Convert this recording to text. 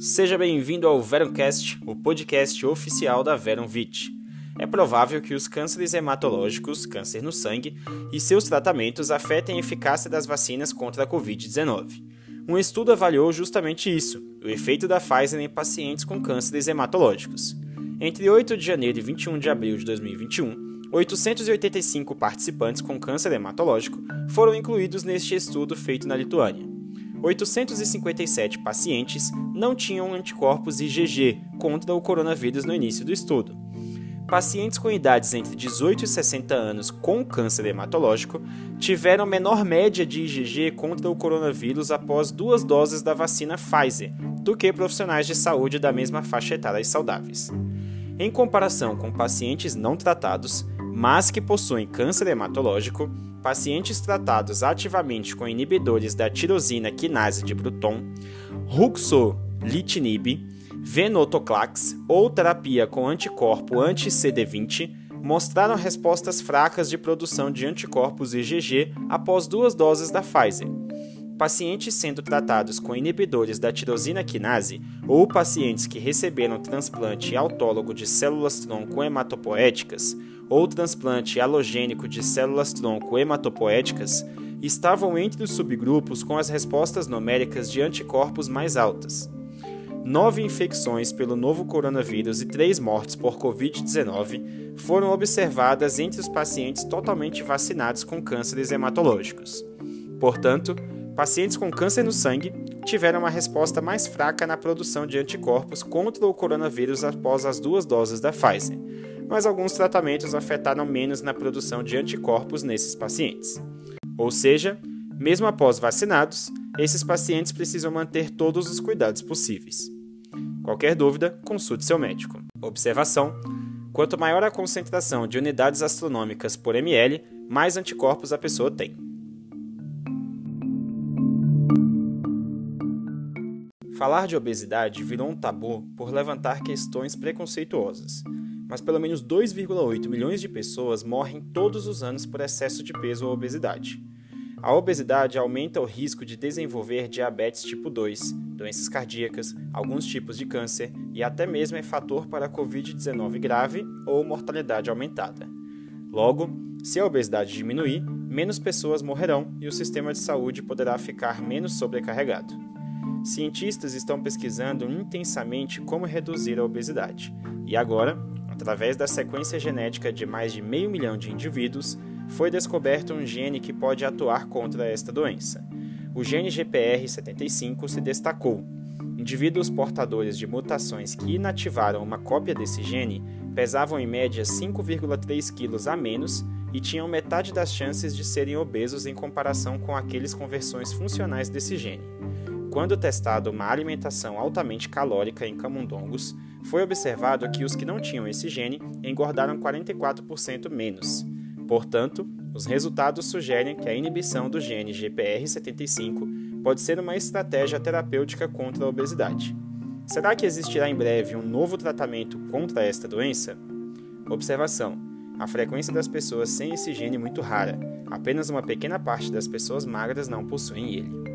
Seja bem-vindo ao Veroncast, o podcast oficial da Veronvit. É provável que os cânceres hematológicos, câncer no sangue, e seus tratamentos afetem a eficácia das vacinas contra a Covid-19. Um estudo avaliou justamente isso, o efeito da Pfizer em pacientes com cânceres hematológicos. Entre 8 de janeiro e 21 de abril de 2021, 885 participantes com câncer hematológico foram incluídos neste estudo feito na Lituânia. 857 pacientes não tinham anticorpos IgG contra o coronavírus no início do estudo. Pacientes com idades entre 18 e 60 anos com câncer hematológico tiveram menor média de IgG contra o coronavírus após duas doses da vacina Pfizer do que profissionais de saúde da mesma faixa etária saudáveis. Em comparação com pacientes não tratados, mas que possuem câncer hematológico, pacientes tratados ativamente com inibidores da tirosina quinase de Bruton, ruxolitinib, venotoclax ou terapia com anticorpo anti-CD20 mostraram respostas fracas de produção de anticorpos IgG após duas doses da Pfizer. Pacientes sendo tratados com inibidores da tirosina quinase ou pacientes que receberam transplante autólogo de células-tronco hematopoéticas ou transplante halogênico de células-tronco hematopoéticas estavam entre os subgrupos com as respostas numéricas de anticorpos mais altas. Nove infecções pelo novo coronavírus e três mortes por Covid-19 foram observadas entre os pacientes totalmente vacinados com cânceres hematológicos. Portanto, pacientes com câncer no sangue tiveram uma resposta mais fraca na produção de anticorpos contra o coronavírus após as duas doses da Pfizer, mas alguns tratamentos afetaram menos na produção de anticorpos nesses pacientes. Ou seja, mesmo após vacinados, esses pacientes precisam manter todos os cuidados possíveis. Qualquer dúvida, consulte seu médico. Observação: quanto maior a concentração de unidades astronômicas por ml, mais anticorpos a pessoa tem. Falar de obesidade virou um tabu por levantar questões preconceituosas, mas pelo menos 2,8 milhões de pessoas morrem todos os anos por excesso de peso ou obesidade. A obesidade aumenta o risco de desenvolver diabetes tipo 2, doenças cardíacas, alguns tipos de câncer e até mesmo é fator para a Covid-19 grave ou mortalidade aumentada. Logo, se a obesidade diminuir, menos pessoas morrerão e o sistema de saúde poderá ficar menos sobrecarregado. Cientistas estão pesquisando intensamente como reduzir a obesidade, e agora através da sequência genética de mais de meio milhão de indivíduos, foi descoberto um gene que pode atuar contra esta doença. O gene GPR75 se destacou. Indivíduos portadores de mutações que inativaram uma cópia desse gene pesavam em média 5,3 quilos a menos e tinham metade das chances de serem obesos em comparação com aqueles com versões funcionais desse gene. Quando testado uma alimentação altamente calórica em camundongos, foi observado que os que não tinham esse gene engordaram 44% menos. Portanto, os resultados sugerem que a inibição do gene GPR75 pode ser uma estratégia terapêutica contra a obesidade. Será que existirá em breve um novo tratamento contra esta doença? Observação: a frequência das pessoas sem esse gene é muito rara, apenas uma pequena parte das pessoas magras não possuem ele.